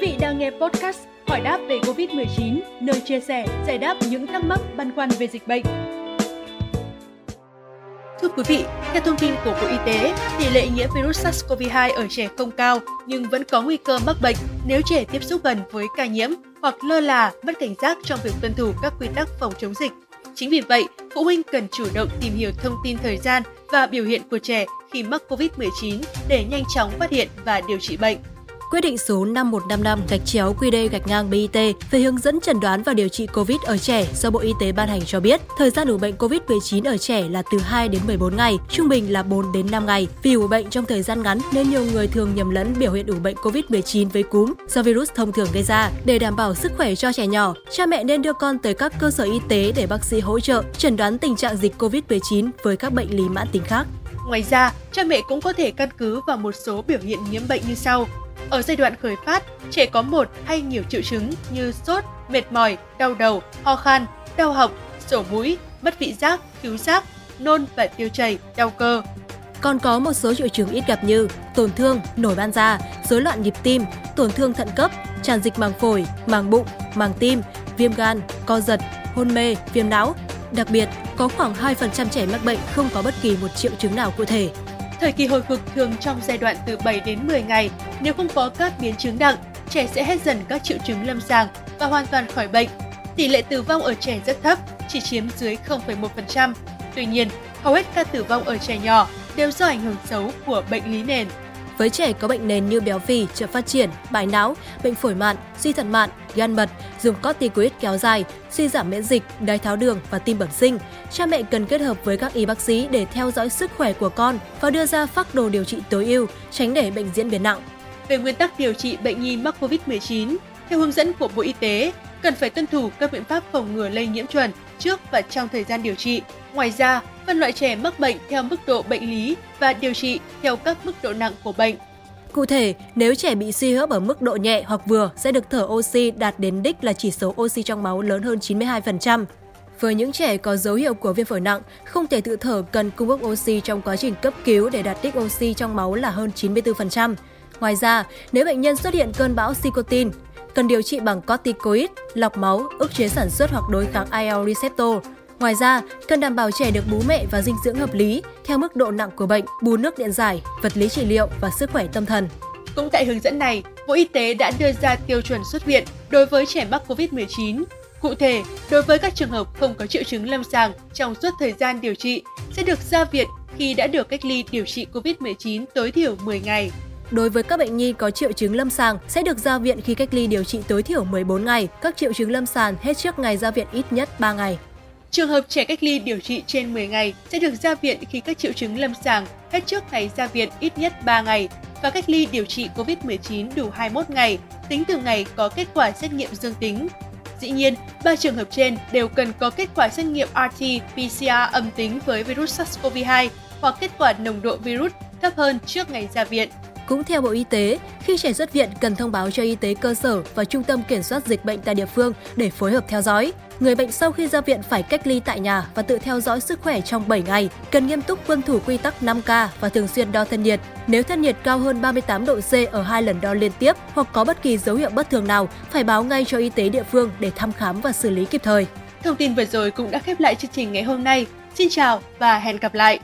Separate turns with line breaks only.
Quý vị đang nghe podcast Hỏi đáp về Covid-19, nơi chia sẻ, giải đáp những thắc mắc băn khoăn về dịch bệnh. Thưa quý vị, theo thông tin của Bộ Y tế, tỷ lệ nhiễm virus SARS-CoV-2 ở trẻ không cao nhưng vẫn có nguy cơ mắc bệnh nếu trẻ tiếp xúc gần với ca nhiễm hoặc lơ là, mất cảnh giác trong việc tuân thủ các quy tắc phòng chống dịch. Chính vì vậy, phụ huynh cần chủ động tìm hiểu thông tin thời gian và biểu hiện của trẻ khi mắc COVID-19 để nhanh chóng phát hiện và điều trị bệnh.
Quyết định số 5155 gạch chéo QD gạch ngang BIT về hướng dẫn chẩn đoán và điều trị COVID ở trẻ do Bộ Y tế ban hành cho biết, thời gian ủ bệnh COVID-19 ở trẻ là từ 2 đến 14 ngày, trung bình là 4 đến 5 ngày. Vì ủ bệnh trong thời gian ngắn nên nhiều người thường nhầm lẫn biểu hiện ủ bệnh COVID-19 với cúm do virus thông thường gây ra. Để đảm bảo sức khỏe cho trẻ nhỏ, cha mẹ nên đưa con tới các cơ sở y tế để bác sĩ hỗ trợ chẩn đoán tình trạng dịch COVID-19 với các bệnh lý mãn tính khác.
Ngoài ra, cha mẹ cũng có thể căn cứ vào một số biểu hiện nhiễm bệnh như sau. Ở giai đoạn khởi phát, trẻ có một hay nhiều triệu chứng như sốt, mệt mỏi, đau đầu, ho khan, đau họng, sổ mũi, mất vị giác, cứu giác, nôn và tiêu chảy, đau cơ.
Còn có một số triệu chứng ít gặp như tổn thương, nổi ban da, rối loạn nhịp tim, tổn thương thận cấp, tràn dịch màng phổi, màng bụng, màng tim, viêm gan, co giật, hôn mê, viêm não. Đặc biệt, có khoảng 2% trẻ mắc bệnh không có bất kỳ một triệu chứng nào cụ thể.
Thời kỳ hồi phục thường trong giai đoạn từ 7 đến 10 ngày. Nếu không có các biến chứng nặng, trẻ sẽ hết dần các triệu chứng lâm sàng và hoàn toàn khỏi bệnh. Tỷ lệ tử vong ở trẻ rất thấp, chỉ chiếm dưới 0,1%. Tuy nhiên, hầu hết ca tử vong ở trẻ nhỏ đều do ảnh hưởng xấu của bệnh lý nền.
Với trẻ có bệnh nền như béo phì, chậm phát triển, bại não, bệnh phổi mạn, suy thận mạn, gan mật, dùng corticoid kéo dài, suy giảm miễn dịch, đái tháo đường và tim bẩm sinh, cha mẹ cần kết hợp với các y bác sĩ để theo dõi sức khỏe của con và đưa ra phác đồ điều trị tối ưu, tránh để bệnh diễn biến nặng.
Về nguyên tắc điều trị bệnh nhi mắc COVID-19, theo hướng dẫn của Bộ Y tế, cần phải tuân thủ các biện pháp phòng ngừa lây nhiễm chuẩn trước và trong thời gian điều trị. Ngoài ra, phân loại trẻ mắc bệnh theo mức độ bệnh lý và điều trị theo các mức độ nặng của bệnh.
Cụ thể, nếu trẻ bị suy hấp ở mức độ nhẹ hoặc vừa sẽ được thở oxy đạt đến đích là chỉ số oxy trong máu lớn hơn 92%. Với những trẻ có dấu hiệu của viêm phổi nặng, không thể tự thở cần cung cấp oxy trong quá trình cấp cứu để đạt đích oxy trong máu là hơn 94%. Ngoài ra, nếu bệnh nhân xuất hiện cơn bão cytokine, cần điều trị bằng corticoid, lọc máu, ức chế sản xuất hoặc đối kháng IL receptor. Ngoài ra, cần đảm bảo trẻ được bú mẹ và dinh dưỡng hợp lý theo mức độ nặng của bệnh, bù nước điện giải, vật lý trị liệu và sức khỏe tâm thần.
Cũng tại hướng dẫn này, Bộ Y tế đã đưa ra tiêu chuẩn xuất viện đối với trẻ mắc COVID-19. Cụ thể, đối với các trường hợp không có triệu chứng lâm sàng trong suốt thời gian điều trị sẽ được ra viện khi đã được cách ly điều trị COVID-19 tối thiểu 10 ngày.
Đối với các bệnh nhi có triệu chứng lâm sàng sẽ được ra viện khi cách ly điều trị tối thiểu 14 ngày, các triệu chứng lâm sàng hết trước ngày ra viện ít nhất 3 ngày.
Trường hợp trẻ cách ly điều trị trên 10 ngày sẽ được ra viện khi các triệu chứng lâm sàng hết trước ngày ra viện ít nhất 3 ngày và cách ly điều trị COVID-19 đủ 21 ngày, tính từ ngày có kết quả xét nghiệm dương tính. Dĩ nhiên, ba trường hợp trên đều cần có kết quả xét nghiệm RT-PCR âm tính với virus SARS-CoV-2 hoặc kết quả nồng độ virus thấp hơn trước ngày ra viện.
Cũng theo Bộ Y tế, khi trẻ xuất viện cần thông báo cho y tế cơ sở và trung tâm kiểm soát dịch bệnh tại địa phương để phối hợp theo dõi. Người bệnh sau khi ra viện phải cách ly tại nhà và tự theo dõi sức khỏe trong 7 ngày, cần nghiêm túc tuân thủ quy tắc 5K và thường xuyên đo thân nhiệt. Nếu thân nhiệt cao hơn 38 độ C ở hai lần đo liên tiếp hoặc có bất kỳ dấu hiệu bất thường nào, phải báo ngay cho y tế địa phương để thăm khám và xử lý kịp thời.
Thông tin vừa rồi cũng đã khép lại chương trình ngày hôm nay. Xin chào và hẹn gặp lại!